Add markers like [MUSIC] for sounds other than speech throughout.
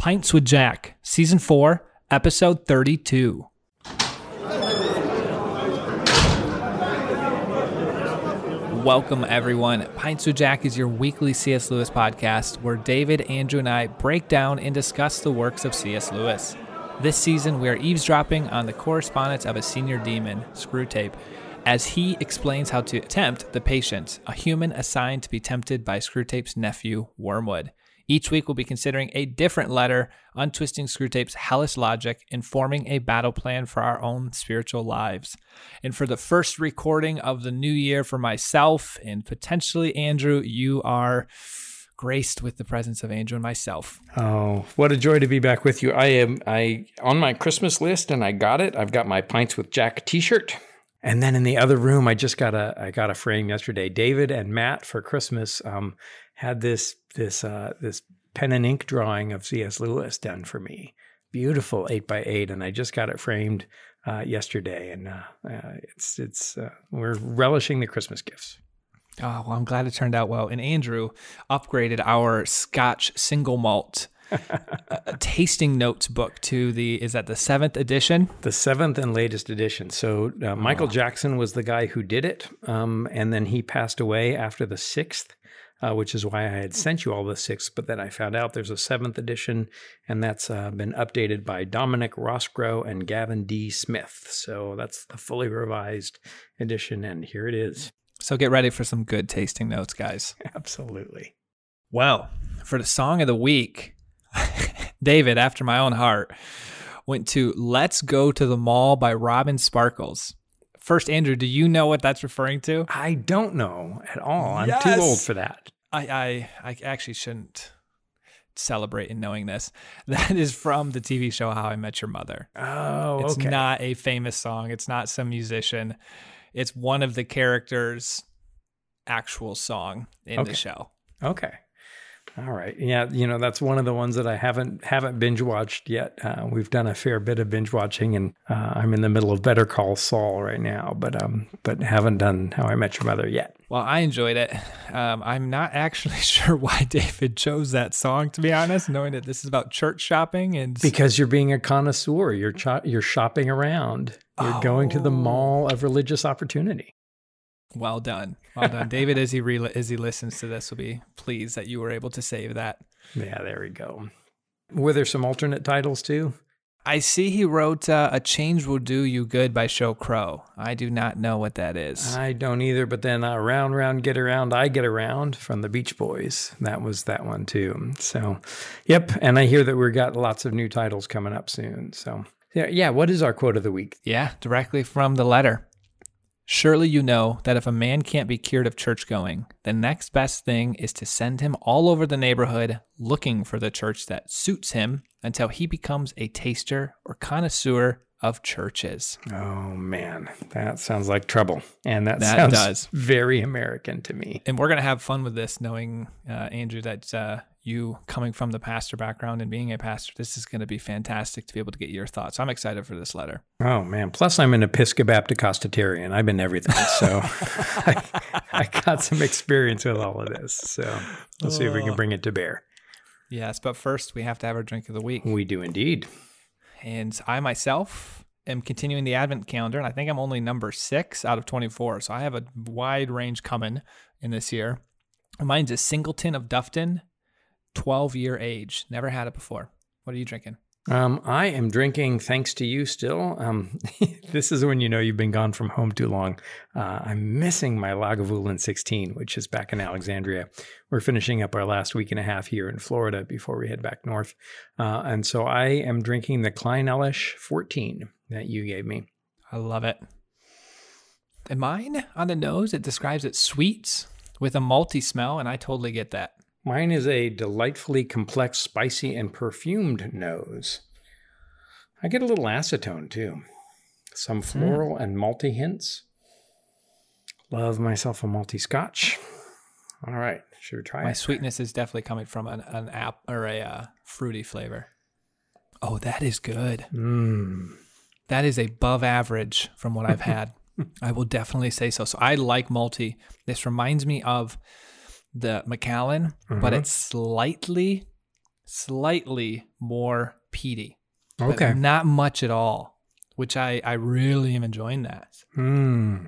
Pints with Jack, Season 4, Episode 32. Welcome, everyone. Pints with Jack is your weekly C.S. Lewis podcast where David, Andrew, and I break down and discuss the works of C.S. Lewis. This season, we are eavesdropping on the correspondence of a senior demon, Screwtape, as he explains how to tempt the patient, a human assigned to be tempted by Screwtape's nephew, Wormwood. Each week, we'll be considering a different letter, untwisting Screwtape's hellish logic, and forming a battle plan for our own spiritual lives. And for the first recording of the new year for myself and potentially Andrew, you are graced with the presence of Andrew and myself. Oh, what a joy to be back with you. I am I on my Christmas list and I got it. I've got my Pints with Jack t-shirt. And then in the other room, I just got a I got a frame yesterday. David and Matt for Christmas um, had this this uh, this pen and ink drawing of C.S. Lewis done for me. Beautiful eight by eight, and I just got it framed uh, yesterday, and uh, uh it's it's uh, we're relishing the Christmas gifts. Oh well, I'm glad it turned out well. And Andrew upgraded our Scotch single malt a [LAUGHS] tasting notes book to the is that the seventh edition the seventh and latest edition so uh, michael oh. jackson was the guy who did it um, and then he passed away after the sixth uh, which is why I had sent you all the six. But then I found out there's a seventh edition, and that's uh, been updated by Dominic Roscrow and Gavin D. Smith. So that's the fully revised edition, and here it is. So get ready for some good tasting notes, guys. [LAUGHS] Absolutely. Well, for the song of the week, [LAUGHS] David, after my own heart, went to Let's Go to the Mall by Robin Sparkles. First, Andrew, do you know what that's referring to? I don't know at all. I'm yes. too old for that. I, I, I actually shouldn't celebrate in knowing this. [LAUGHS] That is from the TV show How I Met Your Mother. Oh, it's okay. not a famous song. It's not some musician. It's one of the characters' actual song in okay. the show. Okay. All right. Yeah, you know that's one of the ones that I haven't haven't binge watched yet. Uh, we've done a fair bit of binge watching, and uh, I'm in the middle of Better Call Saul right now, but um, but haven't done How I Met Your Mother yet. Well, I enjoyed it. Um, I'm not [LAUGHS] actually sure why David chose that song, to be honest, knowing that this is about church shopping and because you're being a connoisseur, you're ch- you're shopping around, you're oh. going to the mall of religious opportunity. Well done, well done, [LAUGHS] David. As he re- as he listens to this, will be pleased that you were able to save that. Yeah, there we go. Were there some alternate titles too? I see he wrote uh, "A Change Will Do You Good" by Sheryl Crow. I do not know what that is. I don't either. But then uh, "Round Round Get Around, I Get Around" from the Beach Boys. That was that one too. So, yep. And I hear that we've got lots of new titles coming up soon. So, yeah. Yeah. What is our quote of the week? Yeah, directly from the letter. Surely you know that if a man can't be cured of church going, the next best thing is to send him all over the neighborhood looking for the church that suits him until he becomes a taster or connoisseur of churches. Oh man, that sounds like trouble. And that, that sounds does. very American to me. And we're going to have fun with this knowing uh, Andrew that uh, you coming from the pastor background and being a pastor, this is going to be fantastic to be able to get your thoughts. I'm excited for this letter. Oh man! Plus, I'm an Episcopapticostitarian. I've been everything, so [LAUGHS] I, I, got some experience with all of this. So let's see if we can oh. bring it to bear. Yes, but first we have to have our drink of the week. We do indeed. And I myself am continuing the Advent calendar, and I think I'm only number six out of 24. So I have a wide range coming in this year. Mine's a Singleton of Dufftown 12 year age. Never had it before. What are you drinking? Um, I am drinking, thanks to you still. Um, [LAUGHS] this is when you know you've been gone from home too long. Uh, I'm missing my Lagavulin 16, which is back in Alexandria. We're finishing up our last week and a half here in Florida before we head back north. Uh, and so I am drinking the Clynelish 14 that you gave me. I love it. And mine on the nose, it describes it sweets with a malty smell, and I totally get that. Mine is a delightfully complex, spicy, and perfumed nose. I get a little acetone too. Some hmm. floral mm. and malty hints. Love myself a malty scotch. All right, should we try My it? sweetness is definitely coming from an, an app or a uh, fruity flavor. Oh, that is good. Mm. That is above average from what I've [LAUGHS] had. I will definitely say so. So I like malty. This reminds me of the Macallan, mm-hmm. but it's slightly slightly more peaty. Okay. Not much at all, which I, I really am enjoying that. Hmm.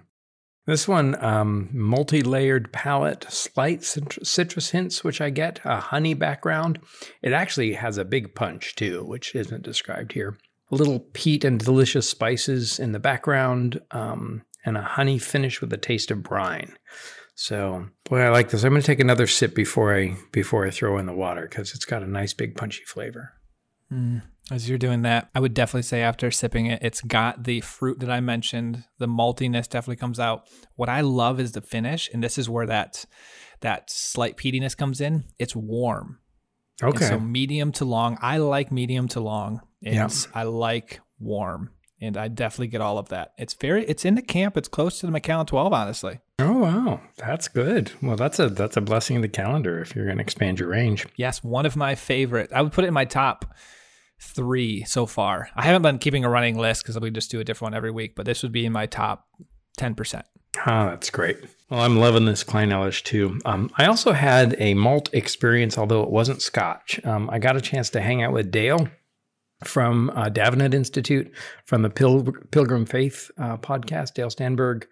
This one, um, multi-layered palate, slight citrus hints, which I get, a honey background. It actually has a big punch too, which isn't described here. A little peat and delicious spices in the background, um, and a honey finish with a taste of brine. So, boy, I like this. I'm going to take another sip before I before I throw in the water because it's got a nice big punchy flavor. Mm. As you're doing that, I would definitely say after sipping it, it's got the fruit that I mentioned. The maltiness definitely comes out. What I love is the finish, and this is where that that slight peatiness comes in. It's warm. Okay. And so medium to long. I like medium to long. And Yeah. I like warm. And I definitely get all of that. It's very it's in the camp. It's close to the Macallan 12, honestly. Oh wow, that's good. Well, that's a that's a blessing in the calendar if you're going to expand your range. Yes, one of my favorite. I would put it in my top three so far. I haven't been keeping a running list because we just do a different one every week, but this would be in my top 10%. Ah, that's great. Well, I'm loving this Clynelish too. Um, I also had a malt experience, although it wasn't Scotch. Um, I got a chance to hang out with Dale from uh, Davenant Institute from the Pil- Pilgrim Faith uh, podcast, Dale Stanberg.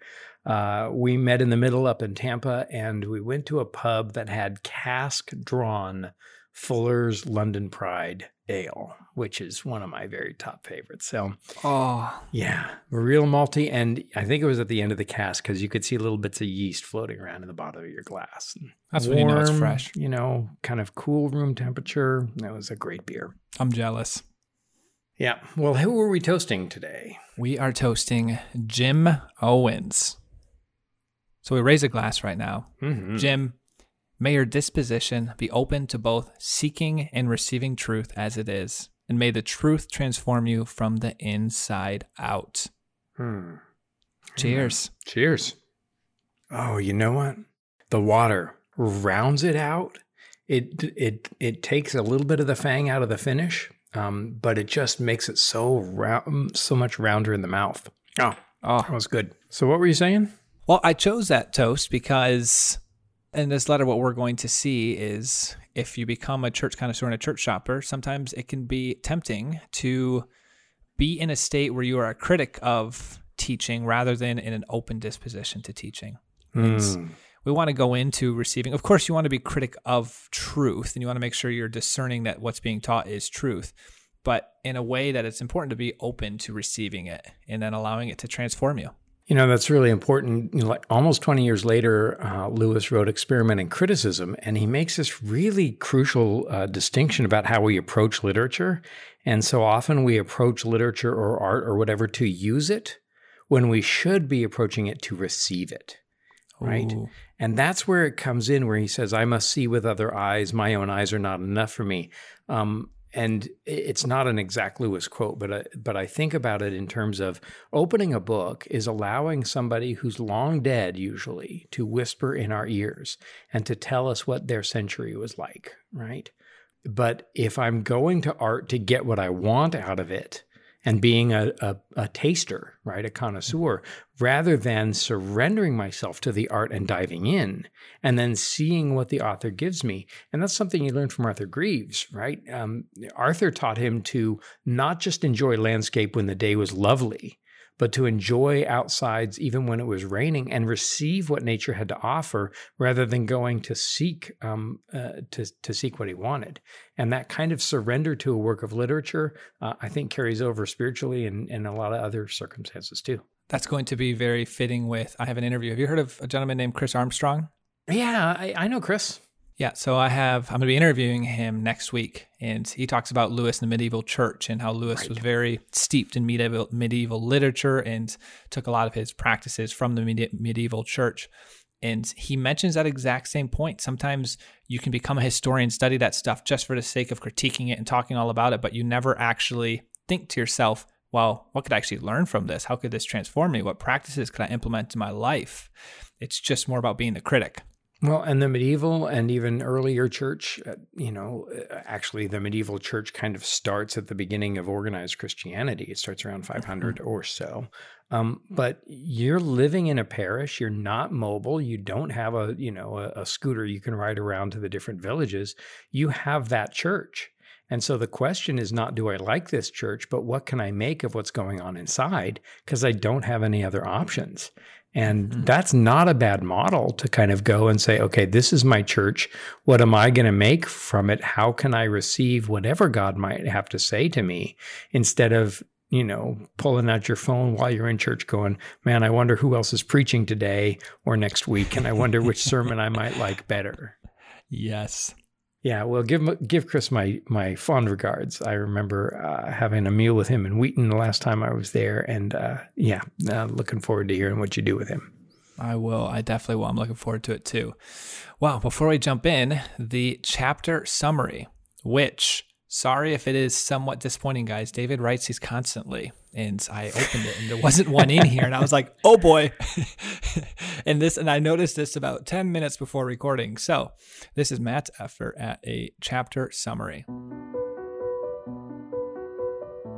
Uh, we met in the middle up in Tampa, and we went to a pub that had cask drawn Fuller's London Pride ale, which is one of my very top favorites. So Oh, yeah, real malty, and I think it was at the end of the cask because you could see little bits of yeast floating around in the bottom of your glass. that's when you know it's fresh. You know, kind of cool room temperature. That was a great beer. I'm jealous. Yeah. Well, who were we toasting today? We are toasting Jim Owens. So we raise a glass right now. Mm-hmm. Jim, may your disposition be open to both seeking and receiving truth as it is, and may the truth transform you from the inside out. Hmm. Cheers. Cheers. Oh, you know what? The water rounds it out. It it it takes a little bit of the fang out of the finish, um, but it just makes it so round, so much rounder in the mouth. Oh, Oh, that was good. So, what were you saying? Well, I chose that toast because in this letter, what we're going to see is if you become a church connoisseur and a church shopper, sometimes it can be tempting to be in a state where you are a critic of teaching rather than in an open disposition to teaching. It's- Hmm. We want to go into receiving. Of course, you want to be critic of truth and you want to make sure you're discerning that what's being taught is truth, but in a way that it's important to be open to receiving it and then allowing it to transform you. You know, that's really important. You know, like almost 20 years later, uh, Lewis wrote Experiment in Criticism, and he makes this really crucial uh, distinction about how we approach literature. And so often we approach literature or art or whatever to use it when we should be approaching it to receive it. Right. Ooh. And that's where it comes in, where he says, I must see with other eyes. My own eyes are not enough for me. Um, and it's not an exact Lewis quote, but I, but I think about it in terms of opening a book is allowing somebody who's long dead, usually, to whisper in our ears and to tell us what their century was like, right? But if I'm going to art to get what I want out of it, and being a, a, a taster, right, a connoisseur, rather than surrendering myself to the art and diving in and then seeing what the author gives me. And that's something you learn from Arthur Greeves, right? Um, Arthur taught him to not just enjoy landscape when the day was lovely, but to enjoy outsides even when it was raining and receive what nature had to offer rather than going to seek um, uh, to, to seek what he wanted. And that kind of surrender to a work of literature, uh, I think, carries over spiritually and in a lot of other circumstances too. That's going to be very fitting with. I have an interview. Have you heard of a gentleman named Chris Armstrong? Yeah, I, I know Chris. Yeah, so I have. I'm going to be interviewing him next week, and he talks about Lewis and the medieval church and how Lewis was very steeped in medieval medieval literature and took a lot of his practices from the medi- medieval church. And he mentions that exact same point. Sometimes you can become a historian, study that stuff just for the sake of critiquing it and talking all about it, but you never actually think to yourself, well, what could I actually learn from this? How could this transform me? What practices could I implement in my life? It's just more about being the critic. Well, and the medieval and even earlier church, uh, you know, uh, actually the medieval church kind of starts at the beginning of organized Christianity. It starts around 500 or so. Um, but you're living in a parish. You're not mobile. You don't have a, you know, a, a scooter you can ride around to the different villages. You have that church. And so the question is not, do I like this church, but what can I make of what's going on inside? Because I don't have any other options. And mm-hmm. that's not a bad model to kind of go and say, okay, this is my church. What am I going to make from it? How can I receive whatever God might have to say to me instead of, you know, pulling out your phone while you're in church going, man, I wonder who else is preaching today or next week. And I wonder which sermon I might like better. [LAUGHS] Yes. Yeah, well, give give Chris my my fond regards. I remember uh, having a meal with him in Wheaton the last time I was there, and uh, yeah, uh, looking forward to hearing what you do with him. I will. I definitely will. I'm looking forward to it too. Well, before we jump in, the chapter summary, which Sorry if it is somewhat disappointing, guys. David writes these constantly, and I opened it and there wasn't one in here, and I was like, [LAUGHS] "Oh boy!" [LAUGHS] and this, and I noticed this about ten minutes before recording. So, this is Matt's effort at a chapter summary.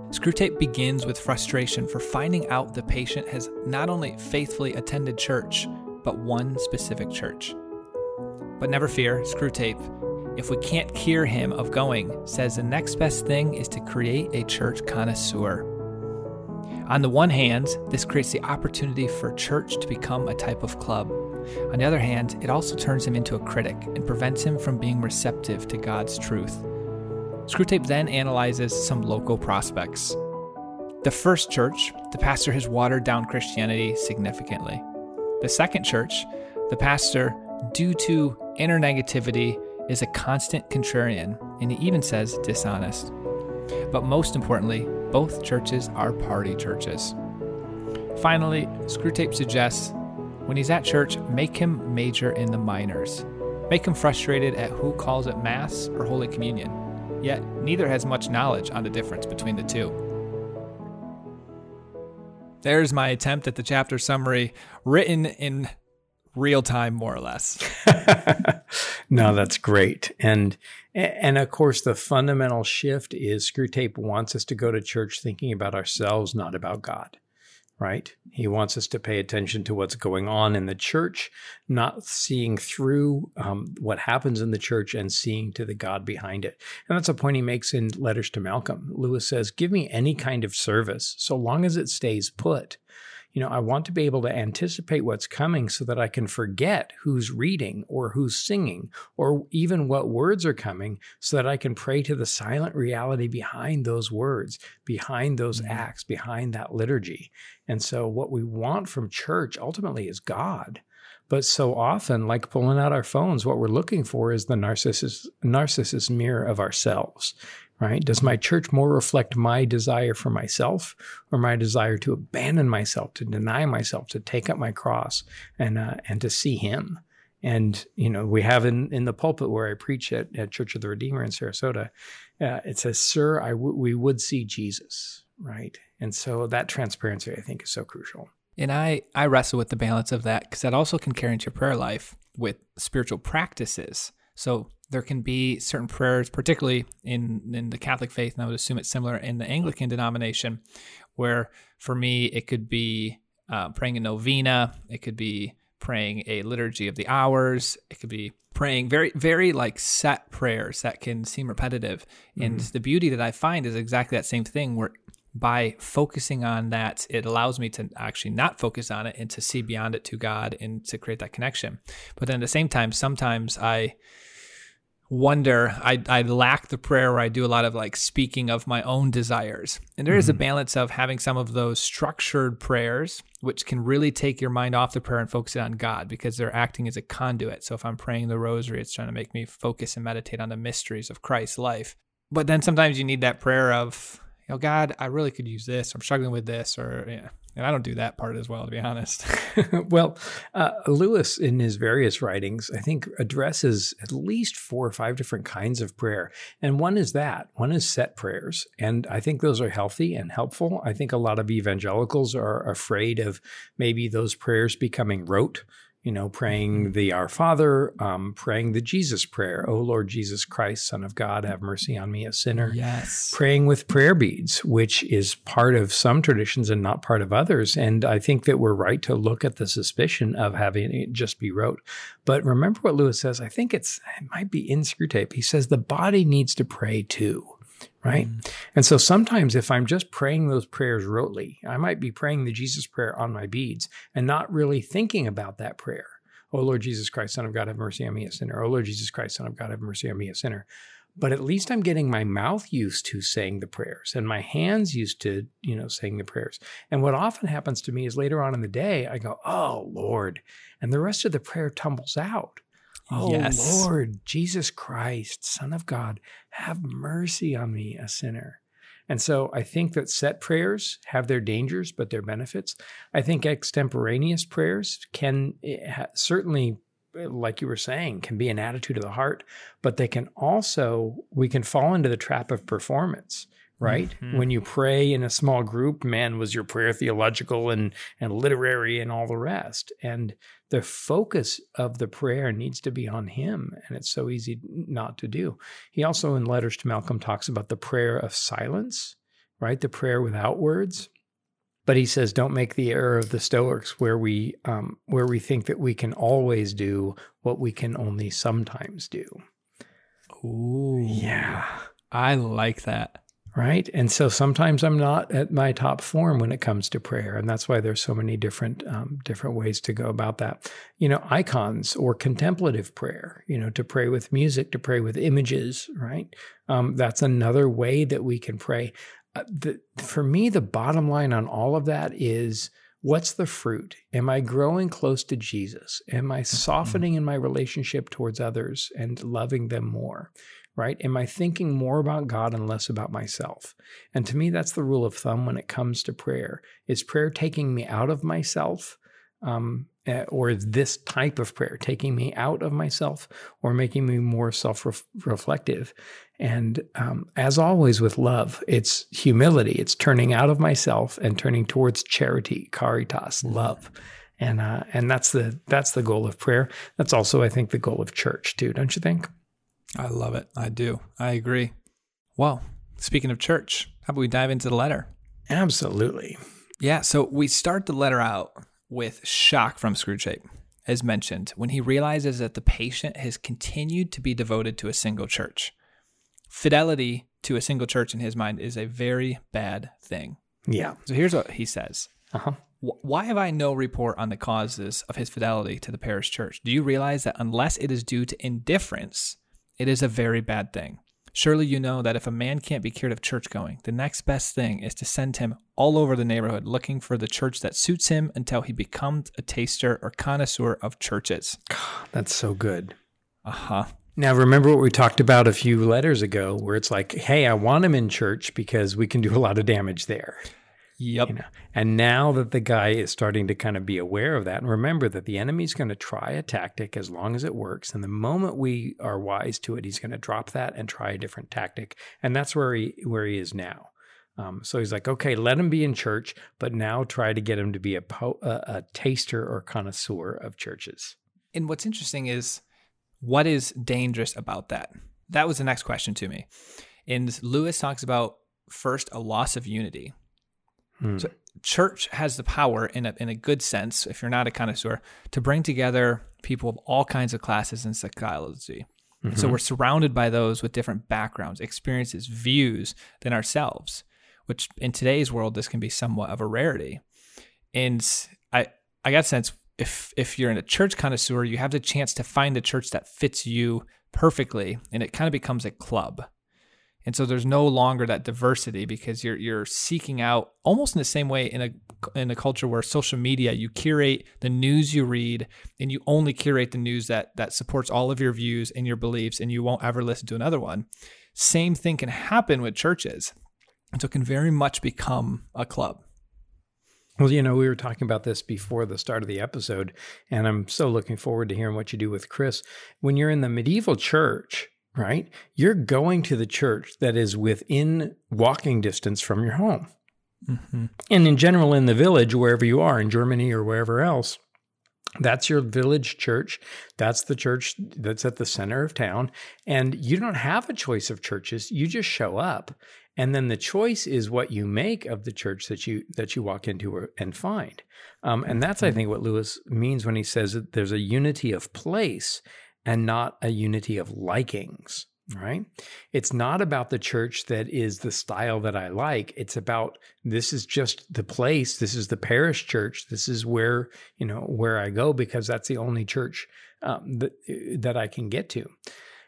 Screwtape begins with frustration for finding out the patient has not only faithfully attended church, but one specific church. But never fear, Screwtape if we can't cure him of going, says the next best thing is to create a church connoisseur. On the one hand, this creates the opportunity for church to become a type of club. On the other hand, it also turns him into a critic and prevents him from being receptive to God's truth. Screwtape then analyzes some local prospects. The first church, the pastor has watered down Christianity significantly. The second church, the pastor, due to inner negativity, is a constant contrarian, and he even says dishonest. But most importantly, both churches are party churches. Finally, Screwtape suggests when he's at church, make him major in the minors. Make him frustrated at who calls it Mass or Holy Communion. Yet, neither has much knowledge on the difference between the two. There's my attempt at the chapter summary, written in real time, more or less. [LAUGHS] [LAUGHS] no, that's great. And and of course, the fundamental shift is Screwtape wants us to go to church thinking about ourselves, not about God. Right? He wants us to pay attention to what's going on in the church, not seeing through um, what happens in the church and seeing to the God behind it. And that's a point he makes in Letters to Malcolm. Lewis says, Give me any kind of service so long as it stays put you know, I want to be able to anticipate what's coming so that I can forget who's reading or who's singing or even what words are coming so that I can pray to the silent reality behind those words, behind those mm-hmm. acts, behind that liturgy. And so what we want from church ultimately is God. But so often, like pulling out our phones, what we're looking for is the narcissist, narcissist mirror of ourselves right? Does my church more reflect my desire for myself or my desire to abandon myself, to deny myself, to take up my cross and, uh, and to see him? And, you know, we have in, in the pulpit where I preach at, at Church of the Redeemer in Sarasota, uh, it says, Sir, I w- we would see Jesus, right? And so that transparency, I think, is so crucial. And I, I wrestle with the balance of that because that also can carry into your prayer life with spiritual practices. So there can be certain prayers, particularly in, in the Catholic faith, and I would assume it's similar in the Anglican denomination, where for me, it could be uh, praying a novena, it could be praying a liturgy of the hours, it could be praying very, very like set prayers that can seem repetitive. Mm-hmm. And the beauty that I find is exactly that same thing where by focusing on that, it allows me to actually not focus on it and to see beyond it to God and to create that connection. But then at the same time, sometimes I wonder. I, I lack the prayer where i do a lot of like speaking of my own desires. And there mm-hmm. is a mm-hmm. balance of having some of those structured prayers which can really take your mind off the prayer and focus it on god because they're acting as a conduit. So if i'm praying the rosary it's trying to make me focus and meditate on the mysteries of christ's life. But then sometimes you need that prayer of you know god i really could use this. I'm struggling with this or yeah and I don't do that part as well, to be honest. [LAUGHS] well, uh, Lewis, in his various writings, I think addresses at least four or five different kinds of prayer. And one is that one is set prayers. And I think those are healthy and helpful. I think a lot of evangelicals are afraid of maybe those prayers becoming rote you know, praying mm-hmm. the Our Father, um, praying the Jesus prayer, O Lord Jesus Christ, Son of God, have mercy on me, a sinner. Yes. Praying with prayer beads, which is part of some traditions and not part of others. And I think that we're right to look at the suspicion of having it just be rote. But remember what Lewis says. I think it's it might be in Screwtape. He says the body needs to pray too. Right? Mm. And so sometimes if I'm just praying those prayers rotely, I might be praying the Jesus prayer on my beads and not really thinking about that prayer. Oh Lord Jesus Christ, Son of God, have mercy on me, a sinner. Oh Lord Jesus Christ, Son of God, have mercy on me, a sinner. But at least I'm getting my mouth used to saying the prayers and my hands used to, you know, saying the prayers. And what often happens to me is later on in the day, I go, Oh Lord. And the rest of the prayer tumbles out. Oh yes. Lord, Jesus Christ, Son of God, have mercy on me, a sinner. And so I think that set prayers have their dangers, but their benefits. I think extemporaneous prayers can eh, certainly, eh, like you were saying, can be an attitude of the heart, but they can also, we can fall into the trap of performance right? Mm-hmm. When you pray in a small group, man, was your prayer theological and and literary and all the rest. And the focus of the prayer needs to be on him, and it's so easy not to do. He also in letters to Malcolm talks about the prayer of silence, right? The prayer without words. But he says, don't make the error of the Stoics, where we um, where we think that we can always do what we can only sometimes do. Ooh, yeah, I like that right? And so sometimes I'm not at my top form when it comes to prayer, and that's why there's so many different um, different ways to go about that. You know, icons or contemplative prayer. You know, to pray with music, to pray with images, right? Um, that's another way that we can pray. Uh, the, for me, the bottom line on all of that is. What's the fruit? Am I growing close to Jesus? Am I mm-hmm. softening in my relationship towards others and loving them more? Right? Am I thinking more about God and less about myself? And to me, that's the rule of thumb when it comes to prayer. Is prayer taking me out of myself? Um, eh, or is this type of prayer taking me out of myself or making me more self reflective? And um, as always with love, it's humility. It's turning out of myself and turning towards charity, caritas, love. And, uh, and that's the that's the goal of prayer. That's also, I think, the goal of church too, don't you think? I love it. I do. I agree. Well, speaking of church, how about we dive into the letter? Absolutely. Yeah. So we start the letter out with shock from Screwtape, as mentioned, when he realizes that the patient has continued to be devoted to a single church. Fidelity to a single church in his mind is a very bad thing. Yeah. So here's what he says. Uh-huh. Why have I no report on the causes of his fidelity to the parish church? Do you realize that unless it is due to indifference, it is a very bad thing. Surely you know that if a man can't be cured of church going, the next best thing is to send him all over the neighborhood looking for the church that suits him until he becomes a taster or connoisseur of churches. That's so good. Uh huh. Now, remember what we talked about a few letters ago, where it's like, hey, I want him in church because we can do a lot of damage there. Yep. You know? And now that the guy is starting to kind of be aware of that, and remember that the enemy's going to try a tactic as long as it works. And the moment we are wise to it, he's going to drop that and try a different tactic. And that's where he where he is now. Um, so he's like, okay, let him be in church, but now try to get him to be a, po- a, a taster or connoisseur of churches. And what's interesting is what is dangerous about that? That was the next question to me. And Lewis talks about first a loss of unity. Mm. So church has the power in a, in a good sense, if you're not a connoisseur, to bring together people of all kinds of classes and psychology. Mm-hmm. So we're surrounded by those with different backgrounds, experiences, views than ourselves, which in today's world, this can be somewhat of a rarity. And I, I got a sense if, if you're in a church connoisseur, you have the chance to find the church that fits you perfectly, and it kind of becomes a club. And so there's no longer that diversity because you're you're seeking out almost in the same way in a in a culture where social media you curate the news you read and you only curate the news that that supports all of your views and your beliefs and you won't ever listen to another one. Same thing can happen with churches. And so it can very much become a club. Well, you know, we were talking about this before the start of the episode, and I'm so looking forward to hearing what you do with Chris. When you're in the medieval church, right? You're going to the church that is within walking distance from your home. Mm-hmm. And in general, in the village, wherever you are, in Germany or wherever else, that's your village church. That's the church that's at the center of town. And you don't have a choice of churches. You just show up. And then the choice is what you make of the church that you that you walk into and find. Um, and that's, I mm-hmm. think, what Lewis means when he says that there's a unity of place and not a unity of likings. right? It's not about the church that is the style that I like. It's about this is just the place. This is the parish church. This is where, you know, where I go because that's the only church um, that, that I can get to.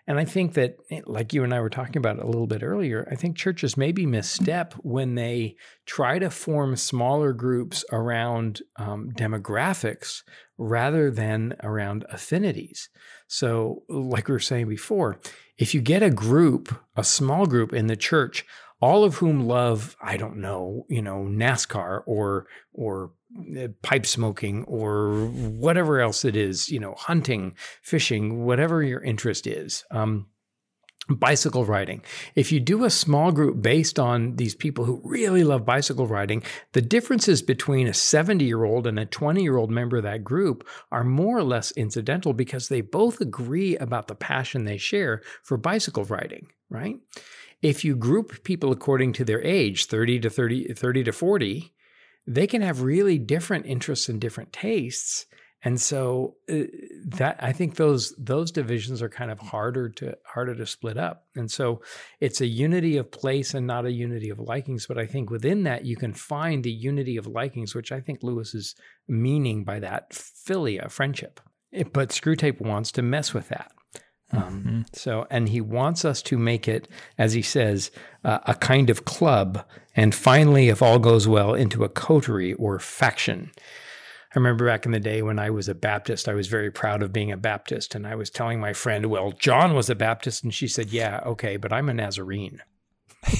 And I think that, eh, like you and I were talking about a little bit earlier, I think churches maybe misstep when they try to form smaller groups around um, demographics rather than around affinities. So, like we were saying before, if you get a group, a small group in the church, all of whom love, I don't know, you know, NASCAR or or uh, pipe smoking or whatever else it is, you know, hunting, fishing, whatever your interest is. Um, bicycle riding. If you do a small group based on these people who really love bicycle riding, the differences between a 70 year old and a 20 year old member of that group are more or less incidental because they both agree about the passion they share for bicycle riding, right? If you group people according to their age, 30 to 30, 30 to 40, they can have really different interests and different tastes and so uh, that I think those those divisions are kind of harder to harder to split up. And so it's a unity of place and not a unity of likings. But I think within that you can find the unity of likings, which I think Lewis is meaning by that philia, friendship. It, but Screwtape wants to mess with that. Um, mm-hmm. So, and he wants us to make it, as he says, uh, a kind of club, and finally, if all goes well, into a coterie or faction. I remember back in the day when I was a Baptist, I was very proud of being a Baptist. And I was telling my friend, well, John was a Baptist. And she said, yeah, okay, but I'm a Nazarene. [LAUGHS]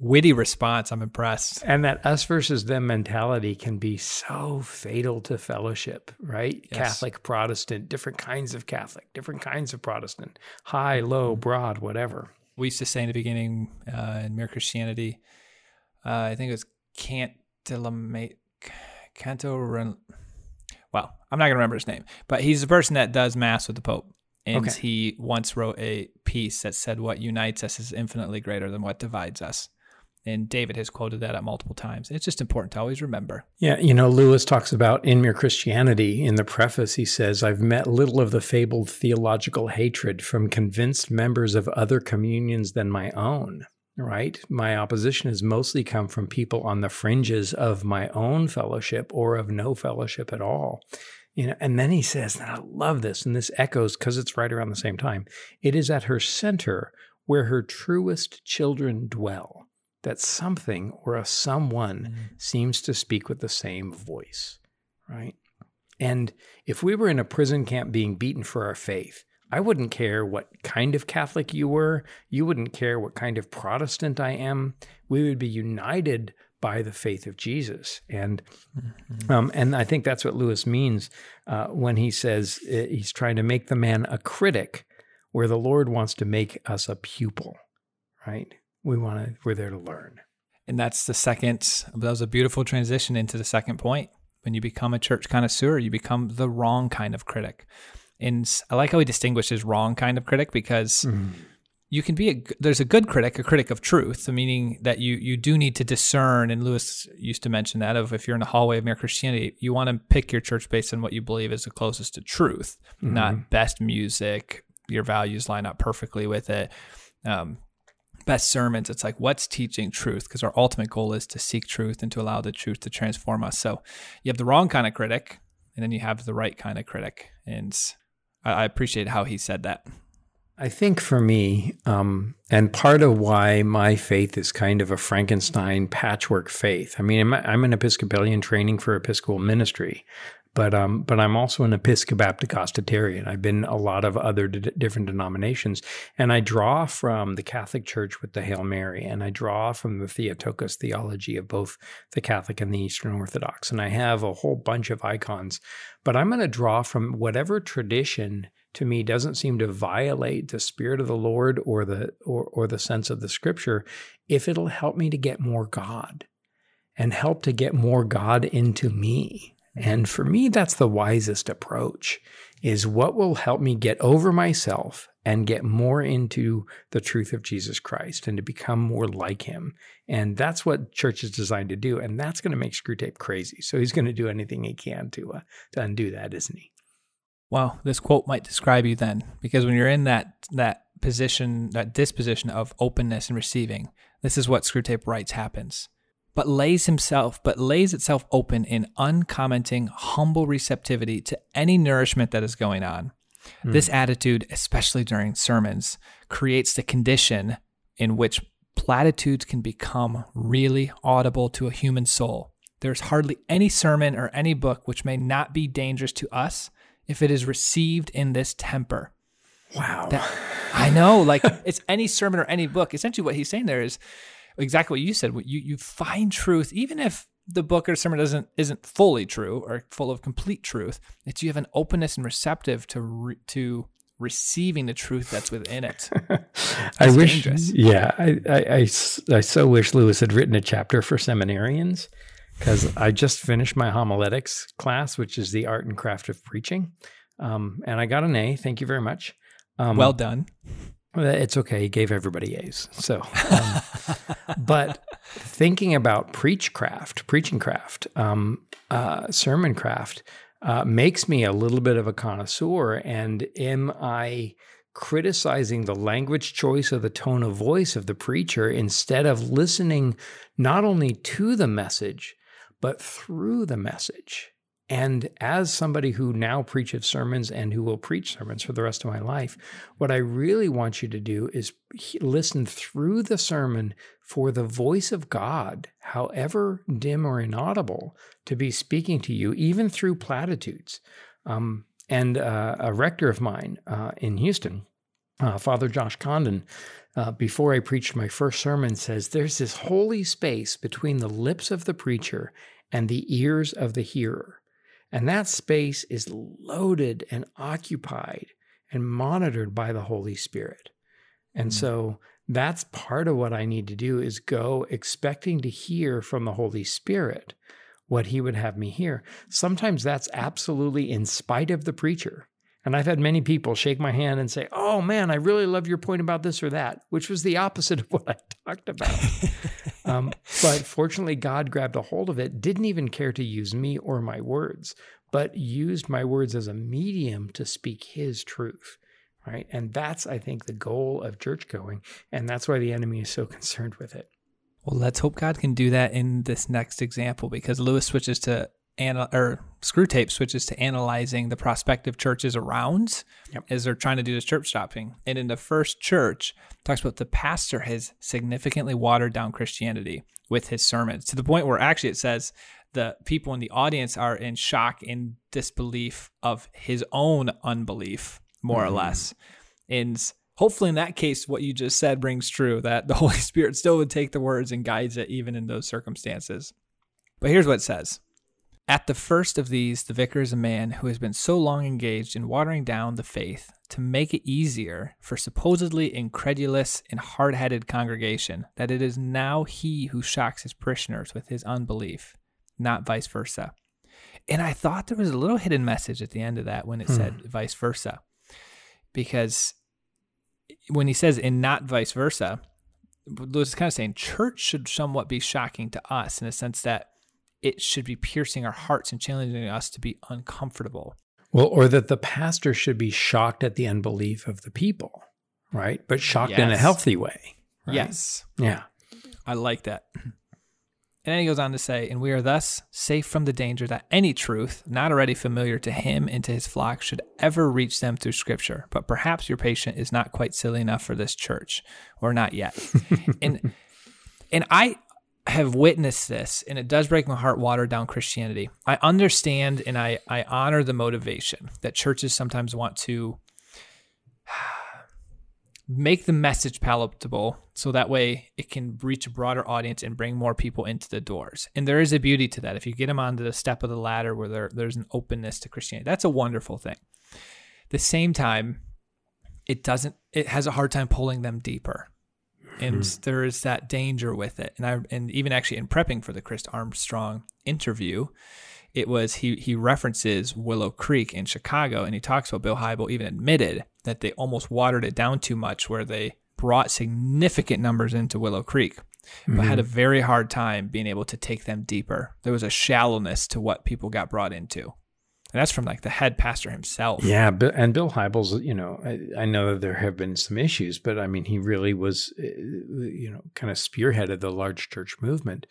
Witty response. I'm impressed. And that us versus them mentality can be so fatal to fellowship, right? Yes. Catholic, Protestant, different kinds of Catholic, different kinds of Protestant, high, low, mm-hmm. broad, whatever. We used to say in the beginning uh, in Mere Christianity, uh, I think it was can't Canto well, I'm not gonna remember his name, but he's the person that does mass with the Pope. And okay. he once wrote a piece that said what unites us is infinitely greater than what divides us. And David has quoted that at multiple times. It's just important to always remember. Yeah, you know, Lewis talks about in mere Christianity in the preface. He says, I've met little of the fabled theological hatred from convinced members of other communions than my own right? My opposition has mostly come from people on the fringes of my own fellowship or of no fellowship at all. You know, and then he says, and I love this, and this echoes because it's right around the same time. It is at her center where her truest children dwell, that something or a someone mm-hmm. seems to speak with the same voice, right? And if we were in a prison camp being beaten for our faith, I wouldn't care what kind of Catholic you were. You wouldn't care what kind of Protestant I am. We would be united by the faith of Jesus, and mm-hmm. um, and I think that's what Lewis means uh, when he says uh, he's trying to make the man a critic, where the Lord wants to make us a pupil. Right? We want to. We're there to learn. And that's the second. That was a beautiful transition into the second point. When you become a church connoisseur, you become the wrong kind of critic. And I like how he distinguishes wrong kind of critic because mm. you can be a there's a good critic, a critic of truth, meaning that you you do need to discern. And Lewis used to mention that of if you're in the hallway of mere Christianity, you want to pick your church based on what you believe is the closest to truth, mm-hmm. not best music. Your values line up perfectly with it. Um, best sermons. It's like what's teaching truth because our ultimate goal is to seek truth and to allow the truth to transform us. So you have the wrong kind of critic, and then you have the right kind of critic, and I, appreciate how he said that. I think for me, um, and part of why my faith is kind of a Frankenstein patchwork faith. I mean, I'm, I'm an Episcopalian training for Episcopal ministry, but um, but I'm also an Episcopal Costitarian. I've been a lot of other different denominations, and I draw from the Catholic Church with the Hail Mary, and I draw from the Theotokos theology of both the Catholic and the Eastern Orthodox, and I have a whole bunch of icons. But I'm going to draw from whatever tradition to me doesn't seem to violate the spirit of the Lord or the or, or the sense of the Scripture, if it'll help me to get more God and help to get more God into me and for me, that's the wisest approach is what will help me get over myself and get more into the truth of Jesus Christ and to become more like him. And that's what church is designed to do. And that's going to make Screwtape crazy. So he's going to do anything he can to, uh, to undo that, isn't he? Well, this quote might describe you then, because when you're in that that position, that disposition of openness and receiving, this is what Screwtape writes happens. But lays himself, but lays itself open in uncommenting, humble receptivity to any nourishment that is going on. Mm. This attitude, especially during sermons, creates the condition in which platitudes can become really audible to a human soul. There's hardly any sermon or any book which may not be dangerous to us if it is received in this temper. Wow. That, I know, like [LAUGHS] it's any sermon or any book. Essentially, what he's saying there is exactly what you said. You you find truth, even if the book or sermon doesn't isn't fully true or full of complete truth. It's you have an openness and receptive to re, to receiving the truth that's within it. [LAUGHS] I wish, dangerous. yeah, I, I, I, I so wish Lewis had written a chapter for seminarians because I just finished my homiletics class, which is the art and craft of preaching. Um, and I got an A. Thank you very much. Um, well done. It's okay. He gave everybody A's. So, um, [LAUGHS] but thinking about preach craft, preaching craft, um, uh, sermon craft uh, makes me a little bit of a connoisseur. And am I criticizing the language choice or the tone of voice of the preacher instead of listening not only to the message, but through the message. And as somebody who now preaches sermons and who will preach sermons for the rest of my life, what I really want you to do is listen through the sermon for the voice of God, however dim or inaudible, to be speaking to you, even through platitudes. Um, and uh, a rector of mine uh, in Houston, uh, Father Josh Condon, uh, before I preached my first sermon, says there's this holy space between the lips of the preacher and the ears of the hearer. And that space is loaded and occupied and monitored by the Holy Spirit. And mm-hmm. so that's part of what I need to do is go expecting to hear from the Holy Spirit what he would have me hear. Sometimes that's absolutely in spite of the preacher. And I've had many people shake my hand and say, Oh man, I really love your point about this or that, which was the opposite of what I [LAUGHS] talked about. [LAUGHS] um, but fortunately, God grabbed a hold of it, didn't even care to use me or my words, but used my words as a medium to speak his truth. Right. And that's, I think, the goal of church going. And that's why the enemy is so concerned with it. Well, let's hope God can do that in this next example because Lewis switches to ana- or Screwtape switches to analyzing the prospective churches around yep. as they're trying to do this church shopping. And in the first church, talks about the pastor has significantly watered down Christianity with his sermons to the point where actually it says the people in the audience are in shock and disbelief of his own unbelief, more mm-hmm. or less. And hopefully in that case what you just said rings true that the [LAUGHS] holy spirit still would take the words and guides it even in those circumstances but here's what it says at the first of these, the vicar is a man who has been so long engaged in watering down the faith to make it easier for supposedly incredulous and hard headed congregation that it is now he who shocks his parishioners with his unbelief, not vice versa. And I thought there was a little hidden message at the end of that when it hmm. said vice versa. Because when he says and not vice versa, Lewis is kind of saying church should somewhat be shocking to us in a sense that it should be piercing our hearts and challenging us to be uncomfortable. Well, or that the pastor should be shocked at the unbelief of the people, right? But shocked yes. in a healthy way. Right? Yes. Yeah. I like that. And then he goes on to say, and we are thus safe from the danger that any truth not already familiar to him and to his flock should ever reach them through scripture. But perhaps your patient is not quite silly enough for this church, or not yet. [LAUGHS] and and I have witnessed this, and it does break my heart, water down Christianity. I understand and I, I honor the motivation that churches sometimes want to [SIGHS] make the message palatable so that way it can reach a broader audience and bring more people into the doors. And there is a beauty to that. If you get them onto the step of the ladder where there, there's an openness to Christianity, that's a wonderful thing. the same time, it doesn't, it has a hard time pulling them deeper and hmm. there is that danger with it. And I and even actually in prepping for the Chris Armstrong interview, it was he he references Willow Creek in Chicago, and he talks about Bill Hybel even admitted that they almost watered it down too much, where they brought significant numbers into Willow Creek, but mm-hmm. had a very hard time being able to take them deeper. There was a shallowness to what people got brought into. And that's from like the head pastor himself. Yeah, and Bill Hybels, you know, I, I, know that there have been some issues, but I mean, he really was, uh, you know, kind of spearheaded the large church movement.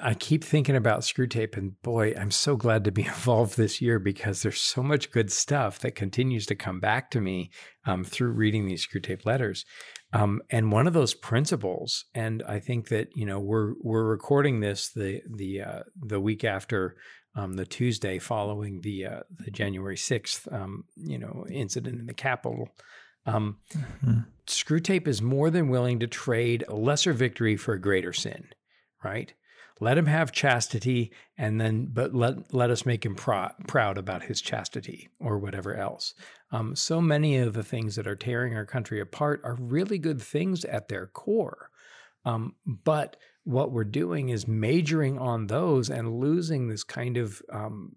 I keep thinking about Screwtape, and boy, I'm so glad to be [LAUGHS] involved this year because there's so much good stuff that continues to come back to me um, through reading these Screwtape letters. Um, and one of those principles, and I think that you know we're we're recording this the the uh, the week after um, the Tuesday following the uh, the January sixth um, you know incident in the Capitol. Um, mm-hmm. Screwtape is more than willing to trade a lesser victory for a greater sin, right? Let him have chastity, and then, but let let us make him pr- proud about his chastity or whatever else. Um, so many of the things that are tearing our country apart are really good things at their core, um, but what we're doing is majoring on those and losing this kind of um,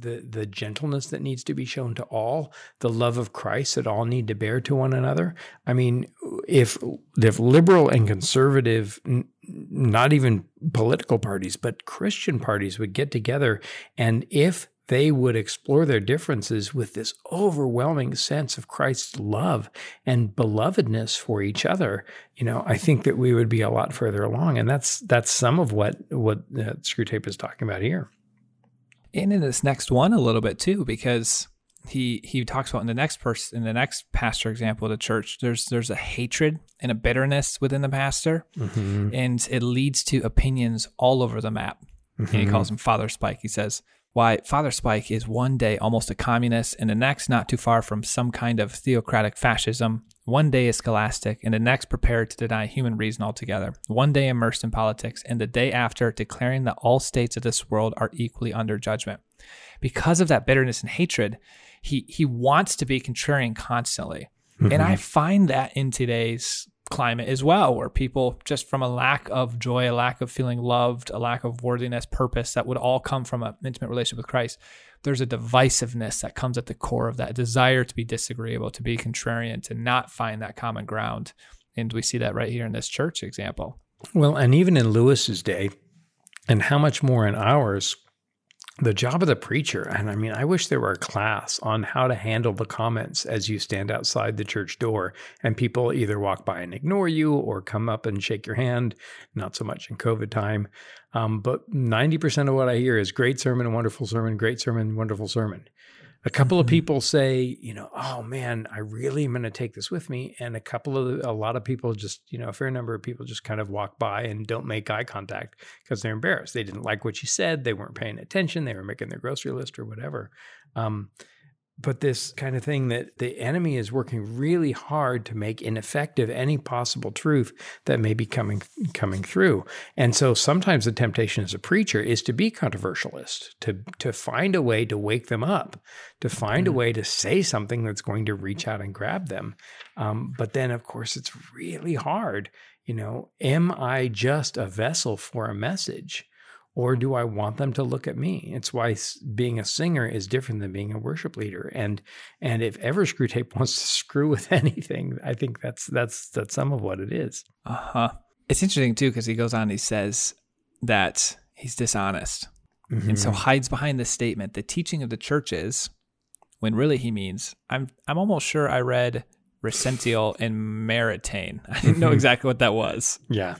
the the gentleness that needs to be shown to all, the love of Christ that all need to bear to one another. I mean, if if liberal and conservative, n- not even political parties, but Christian parties would get together, and if they would explore their differences with this overwhelming sense of Christ's love and belovedness for each other, you know, I think that we would be a lot further along, and that's that's some of what what uh, Screwtape is talking about here and in this next one a little bit too, because he he talks about in the next person in the next pastor example of the church there's there's a hatred and a bitterness within the pastor mm-hmm. and it leads to opinions all over the map mm-hmm. and he mm-hmm. calls him father spike he says why father spike is one day almost a communist and the next not too far from some kind of theocratic fascism one day is scholastic, and the next prepared to deny human reason altogether. One day immersed in politics, and the day after declaring that all states of this world are equally under judgment. Because of that bitterness and hatred, he he wants to be contrarian constantly. Mm-hmm. And I find that in today's climate as well, where people just from a lack of joy, a lack of feeling loved, a lack of worthiness, purpose that would all come from an intimate relationship with Christ, there's a divisiveness that comes at the core of that desire to be disagreeable, to be contrarian, to not find that common ground. And we see that right here in this church example. Well, and even in Lewis's day, and how much more in ours, the job of the preacher. And i mean i wish there were a class on how to handle the comments as you stand outside the church door and people either walk by and ignore you or come up and shake your hand not so much in covid time. Um, but 90% of what i hear is great sermon wonderful sermon great sermon wonderful sermon a couple of mm-hmm. people say, you know, oh man, I really am going to take this with me. And a couple of, a lot of people just, you know, a fair number of people just kind of walk by and don't make eye contact because they're embarrassed. They didn't like what you said. They weren't paying attention. They were making their grocery list or whatever. Um, but this kind of thing that the enemy is working really hard to make ineffective any possible truth that may be coming coming through. And so sometimes the temptation as a preacher is to be controversialist, to to find a way to wake them up, to find mm-hmm. a way to say something that's going to reach out and grab them. Um, but then, of course, it's really hard. You know, am I just a vessel for a message? Or do I want them to look at me? It's why being a singer is different than being a worship leader. And and if ever Screwtape [LAUGHS] wants to screw with anything, I think that's that's that's some of what it is. Uh huh. It's interesting too because he goes on. And he says that he's dishonest, mm-hmm. and so mm-hmm. hides behind this statement. The teaching of the churches, when really he means, I'm I'm almost sure I read Recential and Maritain. [LAUGHS] I didn't know exactly what that was. Yeah.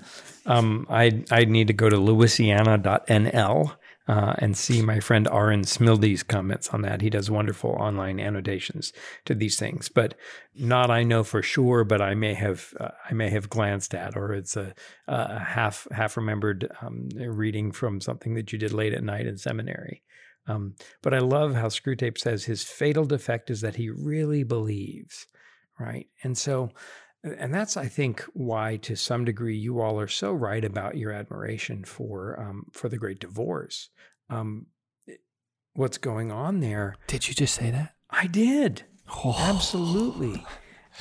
Um, I I need to go to lewisiana.nl uh, and see my friend Arend Smilde's comments on that. He does wonderful online annotations to these things, but not I know for sure, but I may have uh, I may have glanced at, or it's a, a half half remembered um, reading from something that you did late at night in seminary. Um, but I love how Screwtape says his fatal defect is that he really believes right? And so, and that's I think why, to some degree, you all are so right about your admiration for um, for the Great Divorce. Um, what's going on there? Did you just say that? I did. Oh. Absolutely.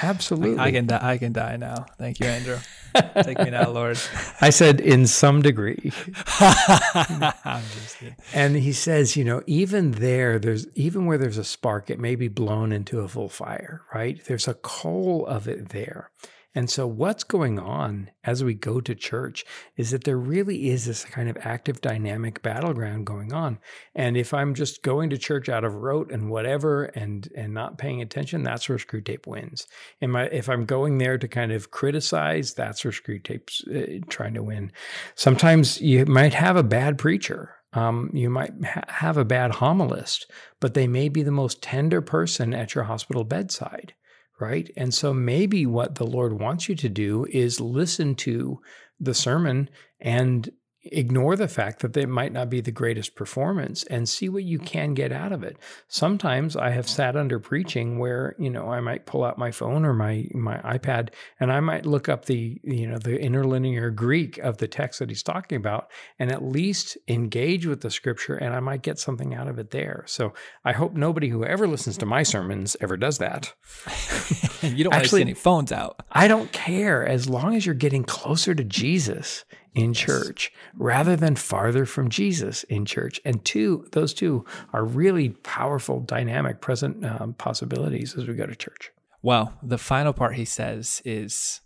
Absolutely. I, I, can die. I can die now. Thank you, Andrew. [LAUGHS] Take me now, Lord. I said in some degree. [LAUGHS] and he says, you know, even there, there's even where there's a spark, it may be blown into a full fire, right? There's a coal of it there. And so, what's going on as we go to church is that there really is this kind of active, dynamic battleground going on. And if I'm just going to church out of rote and whatever, and and not paying attention, that's where Screwtape wins. And if I'm going there to kind of criticize, that's where Screwtape's uh, trying to win. Sometimes you might have a bad preacher. Um, you might ha- have a bad homilist, but they may be the most tender person at your hospital bedside right? And so maybe what the Lord wants you to do is listen to the sermon and ignore the fact that they might not be the greatest performance and see what you can get out of it. Sometimes I have sat under preaching where, you know, I might pull out my phone or my my iPad and I might look up the, you know, the interlinear Greek of the text that he's talking about and at least engage with the scripture and I might get something out of it there. So I hope nobody who ever listens to my sermons ever does that. [LAUGHS] you don't Actually, want to see any phones out. I don't care as long as you're getting closer to Jesus in church rather than farther from Jesus in church. And two, those two are really powerful, dynamic, present um, possibilities as we go to church. Well, the final part he says is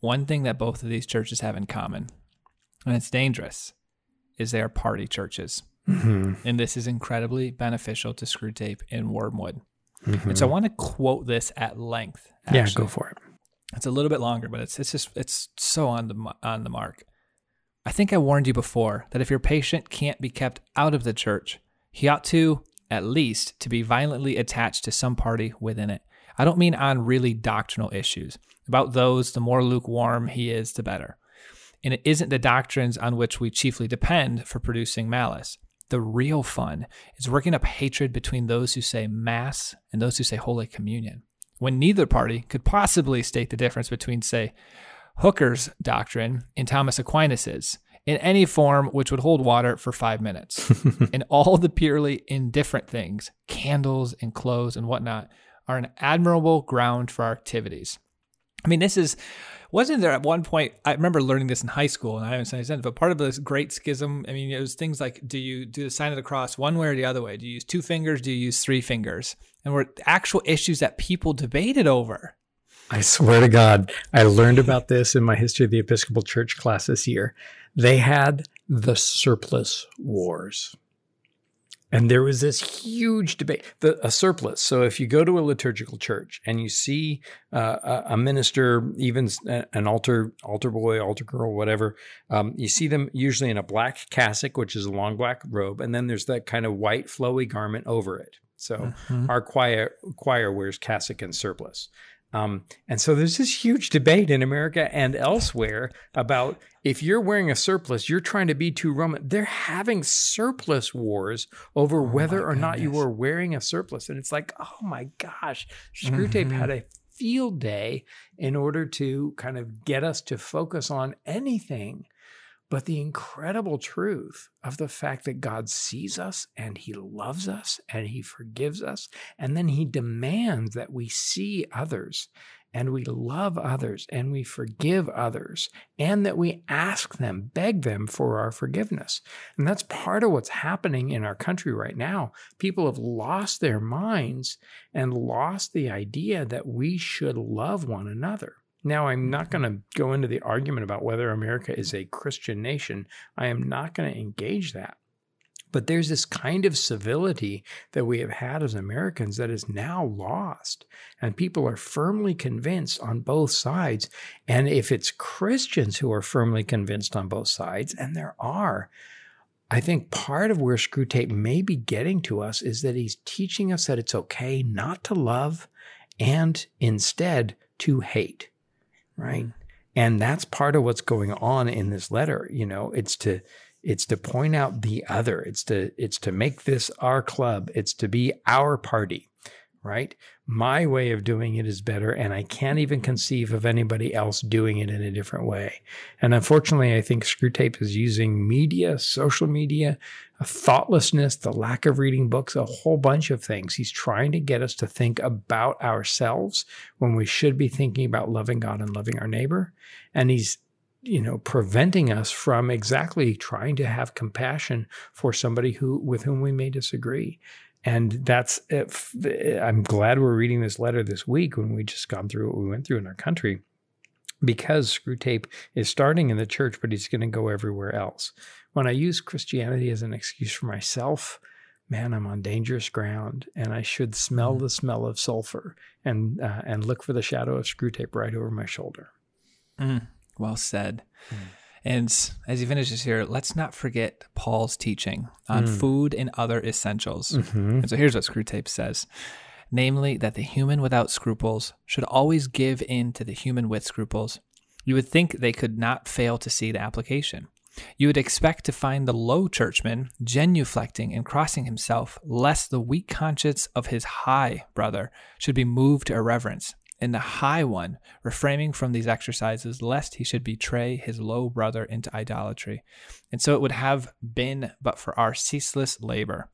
one thing that both of these churches have in common, and it's dangerous, is they are party churches. Mm-hmm. And this is incredibly beneficial to Screwtape in Wormwood. Mm-hmm. And so I want to quote this at length. Actually. Yeah, go for it. It's a little bit longer, but it's it's just it's so on the on the mark. I think I warned you before that if your patient can't be kept out of the church, he ought to, at least, to be violently attached to some party within it. I don't mean on really doctrinal issues. About those, the more lukewarm he is, the better. And it isn't the doctrines on which we chiefly depend for producing malice. The real fun is working up hatred between those who say Mass and those who say Holy Communion, when neither party could possibly state the difference between, say, Hooker's doctrine and Thomas Aquinas's in any form which would hold water for five minutes. [LAUGHS] and all the purely indifferent things, candles and clothes and whatnot, are an admirable ground for our activities. I mean, this is wasn't there at one point i remember learning this in high school and i haven't said it but part of this great schism i mean it was things like do you do the sign of the cross one way or the other way do you use two fingers do you use three fingers and were actual issues that people debated over I swear to God, I learned about this in my history of the Episcopal Church class this year. They had the surplice wars. And there was this huge debate, the, a surplice. So if you go to a liturgical church and you see uh, a, a, minister, even an altar altar boy, altar girl, whatever, um, you see them usually in a black cassock, which is a long black robe, and then there's that kind of white flowy garment over it. So mm-hmm. our choir choir wears cassock and surplice. Um, and so there's this huge debate in America and elsewhere about if you're wearing a surplice, you're trying to be too Roman. They're having surplice wars over oh whether or not you are wearing a surplice. And it's like, oh my gosh, Screwtape mm-hmm. had a field day in order to kind of get us to focus on anything but the incredible truth of the fact that God sees us and He loves us and He forgives us. And then He demands that we see others and we love others and we forgive others and that we ask them, beg them for our forgiveness. And that's part of what's happening in our country right now. People have lost their minds and lost the idea that we should love one another. Now, I'm not going to go into the argument about whether America is a Christian nation. I am not going to engage that. But there's this kind of civility that we have had as Americans that is now lost. And people are firmly convinced on both sides. And if it's Christians who are firmly convinced on both sides, and there are, I think part of where Screwtape may be getting to us is that he's teaching us that it's okay not to love and instead to hate right? Mm. And that's part of what's going on in this letter. You know, it's to it's to point out the other. It's to it's to make this our club. It's to be our party right? My way of doing it is better, and I can't even conceive of anybody else doing it in a different way. And unfortunately, I think Screwtape is using media, social media, thoughtlessness, the lack of reading books, a whole bunch of things. He's trying to get us to think about ourselves when we should be thinking about loving God and loving our neighbor. And he's you know preventing us from exactly trying to have compassion for somebody who with whom we may disagree and that's if, I'm glad we're reading this letter this week when we just gone through what we went through in our country. because Screwtape is starting in the church, but he's going to go everywhere else. When I use Christianity as an excuse for myself, man, I'm on dangerous ground, and I should smell Mm. the smell of sulfur and uh, and look for the shadow of Screwtape right over my shoulder. Mm, well said. Mm. And as he finishes here, let's not forget Paul's teaching on Mm. food and other essentials. Mhm. And so here's what Screwtape says namely, that the human without scruples should always give in to the human with scruples. You would think they could not fail to see the application. You would expect to find the low churchman genuflecting and crossing himself, lest the weak conscience of his high brother should be moved to irreverence, and the high one refraining from these exercises, lest he should betray his low brother into idolatry. And so it would have been but for our ceaseless labor.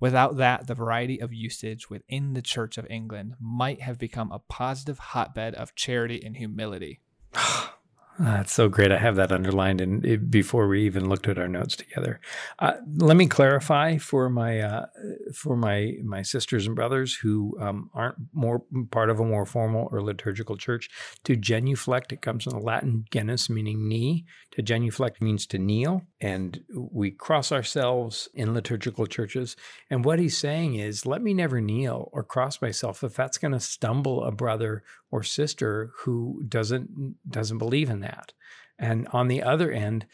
Without that, the variety of usage within the Church of England might have become a positive hotbed of charity and humility. [SIGHS] [SIGHS] That's so great. I have that underlined, and it, before we even looked at our notes together, uh, let me clarify for my uh, for my my sisters and brothers who um, aren't more part of a more formal or liturgical church. To genuflect, it comes from the Latin genus, meaning knee. To genuflect means to kneel, and we cross ourselves in liturgical churches. And what he's saying is, let me never kneel or cross myself if that's going to stumble a brother or sister who doesn't doesn't believe in that. And on the other end,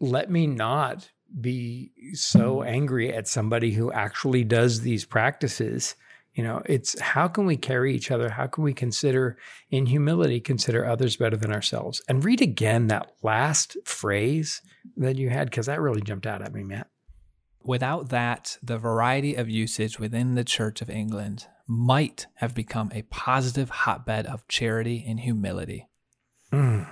let me not be so angry at somebody who actually does these practices. You know, it's how can we carry each other? How can we consider in humility consider others better than ourselves? And read again that last phrase that you had because that really jumped out at me, Matt. Without that, the variety of usage within the Church of England might have become a positive hotbed of charity and humility. Mm.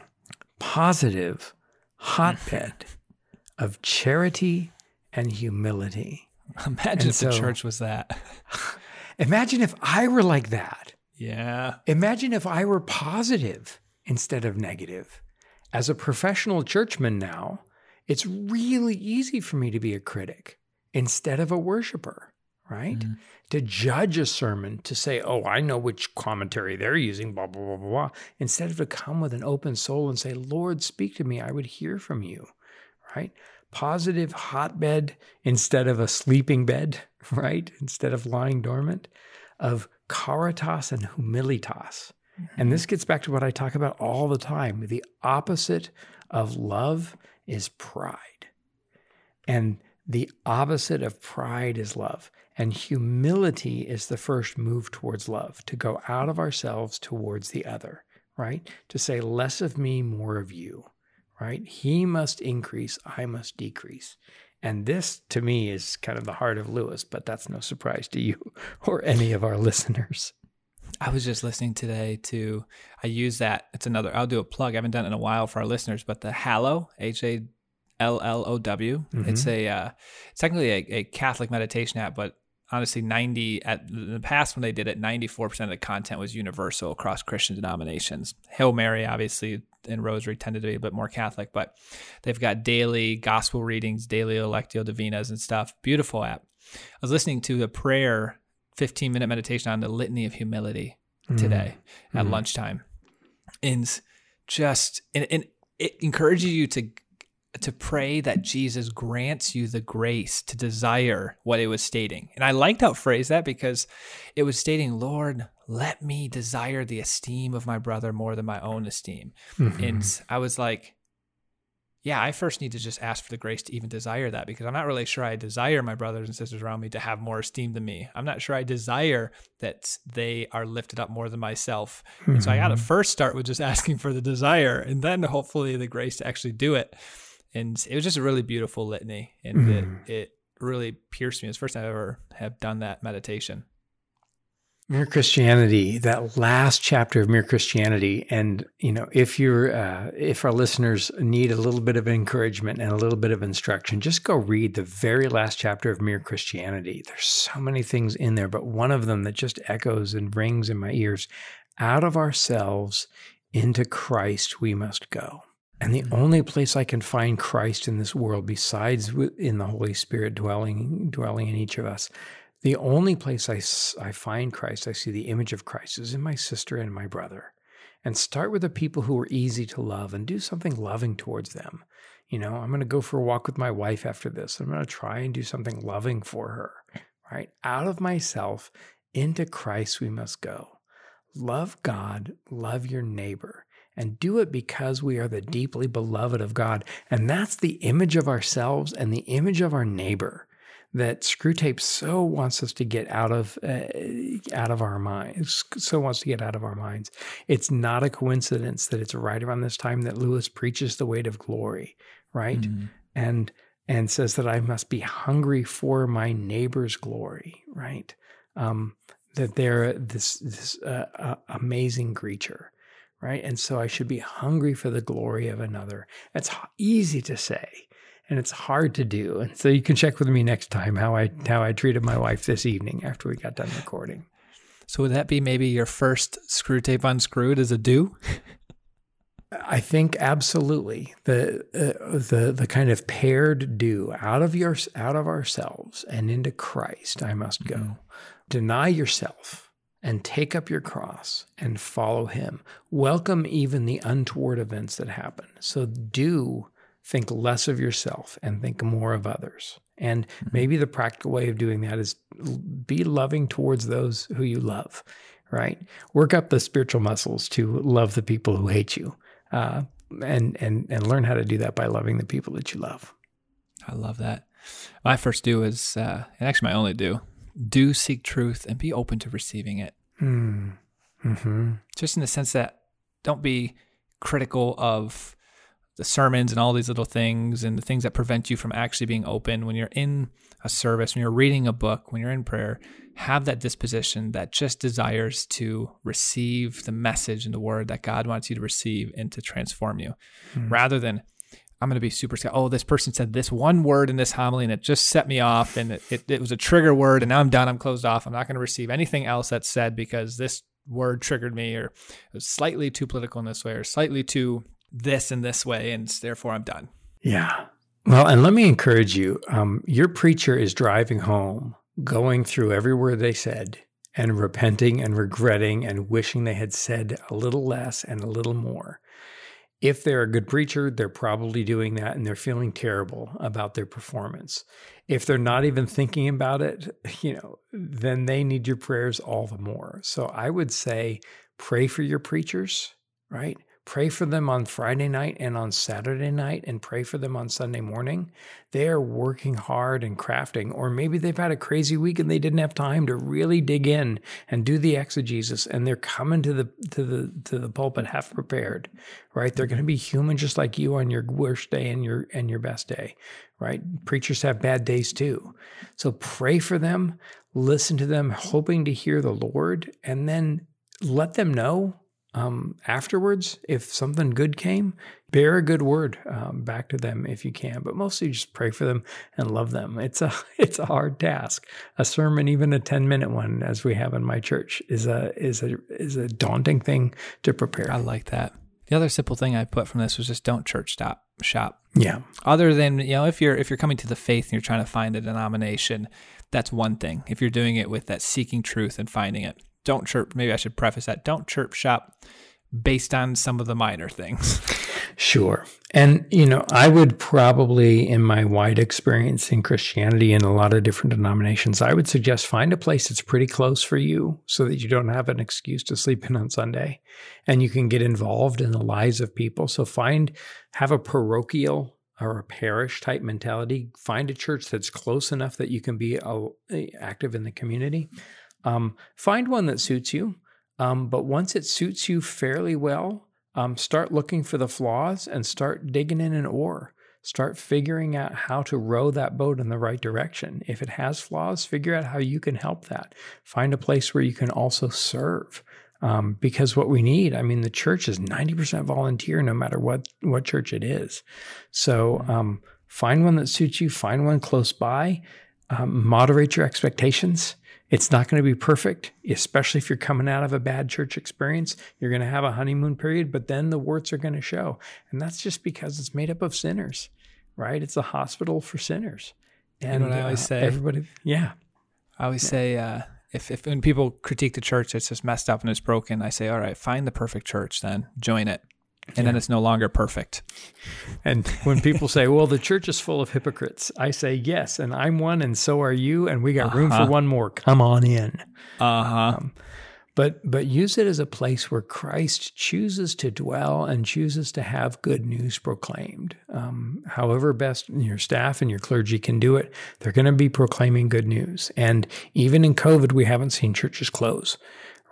Positive hotbed [LAUGHS] of charity and humility. Imagine And if the church was that. [LAUGHS] Imagine if I were like that. Yeah. Imagine if I were positive instead of negative. As a professional churchman now, it's really easy for me to be a critic instead of a worshiper, right? Mhm. To judge a sermon, to say, oh, I know which commentary they're using, blah, blah, blah, blah, blah, instead of to come with an open soul and say, Lord, speak to me. I would hear from you, right? Positive hotbed instead of a sleeping bed, [LAUGHS] right? Instead of lying dormant, of caritas and humilitas. And this mm-hmm. gets back to what I talk about all the time. The opposite of love is pride. And the opposite of pride is love. And humility is the first move towards love, to go out of ourselves towards the other, right? To say, less of me, more of you, right? He must increase, I must decrease. And this to me is kind of the heart of Lewis, but that's no surprise to you [LAUGHS] or any of our listeners. I was just listening today to, I use that. It's another, I'll do a plug. I haven't done it in a while for our listeners, but the Hallow, H A L L O W. It's a, uh, it's technically a, a Catholic meditation app, but honestly, 90, at in the past when they did it, 94% of the content was universal across Christian denominations. Hail Mary, obviously, and Rosary tended to be a bit more Catholic, but they've got daily gospel readings, daily Lectio Divinas and stuff. Beautiful app. I was listening to a prayer 15 minute meditation on the litany of humility today at Mhm. lunchtime and just and, and it encourages you to to pray that jesus grants you the grace to desire what it was stating and i liked how it phrased that because it was stating lord let me desire the esteem of my brother more than my own esteem Mhm. and I was like, yeah, I first need to just ask for the grace to even desire that because I'm not really sure I desire my brothers and sisters around me to have more esteem than me. I'm not sure I desire that they are lifted up more than myself. And so I got to Mhm. first start with just [LAUGHS] asking for the desire and then hopefully the grace to actually do it. And it was just a really beautiful litany and Mhm. it, it really pierced me. It's the first time I ever have done that meditation. Mere Christianity, that last chapter of Mere Christianity, and you know, if you're, uh, if our listeners need a little bit of encouragement and a little bit of instruction, just go read the very last chapter of Mere Christianity. There's so many things in there, but one of them that just echoes and rings in my ears: "Out of ourselves into Christ we must go." And the only place I can find Christ in this world, besides in the Holy Spirit dwelling dwelling in each of us, the only place I, I find Christ, I see the image of Christ, is in my sister and my brother. and start with the people who are easy to love and do something loving towards them. You know, I'm going to go for a walk with my wife after this. I'm going to try and do something loving for her, right? Out of myself into Christ we must go. Love God, love your neighbor, and do it because we are the deeply beloved of God. And that's the image of ourselves and the image of our neighbor that Screwtape so wants us to get out of uh, out of our minds. So wants to get out of our minds. It's not a coincidence that it's right around this time that Lewis preaches the weight of glory, right? Mm-hmm. And and says that I must be hungry for my neighbor's glory, right? Um, that they're this this uh, uh, amazing creature, right? And so I should be hungry for the glory of another. That's easy to say, and it's hard to do. And so you can check with me next time how I how I treated my wife this evening after we got done recording. So would that be maybe your first Screwtape unscrewed as a do? I think absolutely the uh, the the kind of paired do out of your out of ourselves and into Christ. I must go. Mm-hmm. Deny yourself and take up your cross and follow Him. Welcome even the untoward events that happen. So do think less of yourself and think more of others. And mm-hmm. maybe the practical way of doing that is be loving towards those who you love, right? Work up the spiritual muscles to love the people who hate you. Uh, and and and learn how to do that by loving the people that you love. I love that. My first do is, uh, and actually my only do, do seek truth and be open to receiving it. Mm. Mm-hmm. Just in the sense that don't be critical of the sermons and all these little things and the things that prevent you from actually being open when you're in a service, when you're reading a book, when you're in prayer, have that disposition that just desires to receive the message and the word that God wants you to receive and to transform you mm-hmm. rather than I'm going to be super scared. Oh, this person said this one word in this homily and it just set me off and it, it, it was a trigger word and now I'm done. I'm closed off. I'm not going to receive anything else that's said because this word triggered me or it was slightly too political in this way or slightly too this in this way, and therefore I'm done. Yeah. Well, and let me encourage you. Um, your preacher is driving home, going through every word they said, and repenting and regretting and wishing they had said a little less and a little more. If they're a good preacher, they're probably doing that and they're feeling terrible about their performance. If they're not even thinking about it, [LAUGHS] you know, then they need your prayers all the more. So I would say pray for your preachers, right? Pray for them on Friday night and on Saturday night, and pray for them on Sunday morning. They are working hard and crafting, or maybe they've had a crazy week and they didn't have time to really dig in and do the exegesis, and they're coming to the to the to the pulpit half prepared, right? They're going to be human just like you on your worst day and your and your best day, right? Preachers have bad days too, so pray for them, listen to them, hoping to hear the Lord, and then let them know um, afterwards, if something good came, bear a good word um, back to them if you can. But mostly just pray for them and love them. It's a [LAUGHS] it's a hard task. A sermon, even a ten minute one, as we have in my church, is a is a is a daunting thing to prepare. I like that. The other simple thing I put from this was just don't church stop shop. Yeah. Other than you know, if you're if you're coming to the faith and you're trying to find a denomination, that's one thing. If you're doing it with that seeking truth and finding it don't chirp. Maybe I should preface that. Don't chirp shop based on some of the minor things. [LAUGHS] Sure. And, you know, I would probably, in my wide experience in Christianity and a lot of different denominations, I would suggest find a place that's pretty close for you so that you don't have an excuse to sleep in on Sunday and you can get involved in the lives of people. So find, have a parochial or a parish type mentality. Find a church that's close enough that you can be uh, active in the community. Um, find one that suits you. Um, but once it suits you fairly well, um, start looking for the flaws and start digging in an oar. Start figuring out how to row that boat in the right direction. If it has flaws, figure out how you can help that. Find a place where you can also serve. Um, because what we need, I mean, the church is 90% volunteer, no matter what, what church it is. So um, find one that suits you, find one close by, um, moderate your expectations. It's not going to be perfect, especially if you're coming out of a bad church experience. You're going to have a honeymoon period, but then the warts are going to show. And that's just because it's made up of sinners, right? It's a hospital for sinners. And you know I always uh, say, everybody, yeah. I always yeah. say, uh, if, if when people critique the church, it's just messed up and it's broken. I say, all right, find the perfect church, then join it, and yeah. then it's no longer perfect. And when people say, "Well, the church is full of hypocrites," I say, "Yes, and I'm one, and so are you, and we got uh-huh. room for uh-huh. one more. Come on in." Uh huh. Um, but but use it as a place where Christ chooses to dwell and chooses to have good news proclaimed. Um, however, best your staff and your clergy can do it, they're going to be proclaiming good news. And even in COVID, we haven't seen churches close.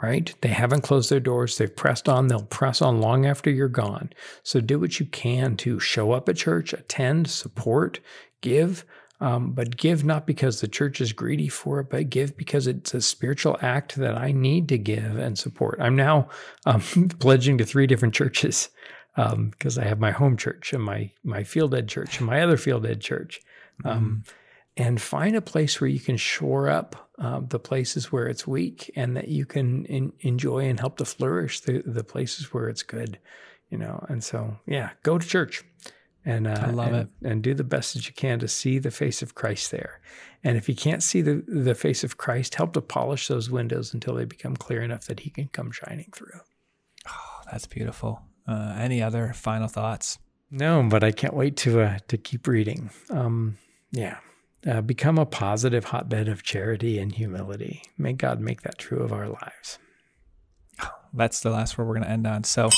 Right? They haven't closed their doors. They've pressed on. They'll press on long after you're gone. So do what you can to show up at church, attend, support, give, um, but give not because the church is greedy for it, but give because it's a spiritual act that I need to give and support. I'm now um, [LAUGHS] pledging to three different churches because um, I have my home church and my my field ed church and my other field ed church. Um, mm. And find a place where you can shore up uh, the places where it's weak, and that you can in, enjoy and help to flourish the the places where it's good. You know, and so yeah, go to church and uh, I love and, it. And do the best that you can to see the face of Christ there. And if you can't see the the face of Christ, help to polish those windows until they become clear enough that He can come shining through. Oh, that's beautiful. Uh, any other final thoughts? No, but I can't wait to uh, to keep reading. Um, yeah, uh, become a positive hotbed of charity and humility. May God make that true of our lives. That's the last word we're going to end on. So,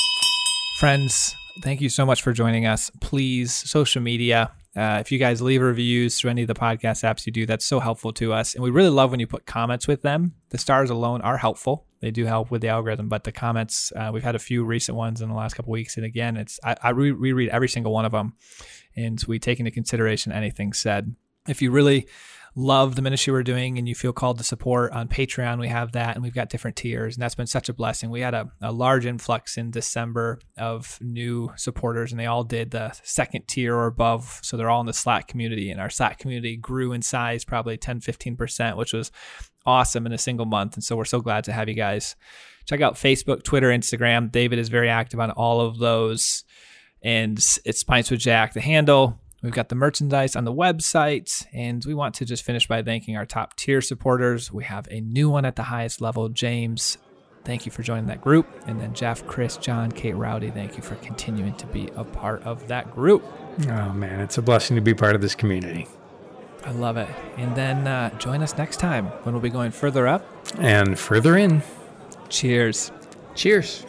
friends thank you so much for joining us. Please, social media. Uh, if you guys leave reviews through any of the podcast apps you do, that's so helpful to us. And we really love when you put comments with them. The stars alone are helpful; they do help with the algorithm. But the comments, uh, we've had a few recent ones in the last couple weeks, and again, it's I, I re- reread every single one of them, and we take into consideration anything said. If you really love the ministry we're doing and you feel called to support on Patreon, we have that and we've got different tiers. And that's been such a blessing. We had a, a large influx in December of new supporters and they all did the second tier or above. So they're all in the Slack community and our Slack community grew in size probably 10, 15%, which was awesome in a single month. And so we're so glad to have you guys check out Facebook, Twitter, Instagram. David is very active on all of those. And it's Pints with Jack, the handle. We've got the merchandise on the website, and we want to just finish by thanking our top tier supporters. We have a new one at the highest level, James. Thank you for joining that group. And then Jeff, Chris, John, Kate, Rowdy, thank you for continuing to be a part of that group. Oh, man, it's a blessing to be part of this community. I love it. And then uh, join us next time when we'll be going further up and further in. Cheers. Cheers.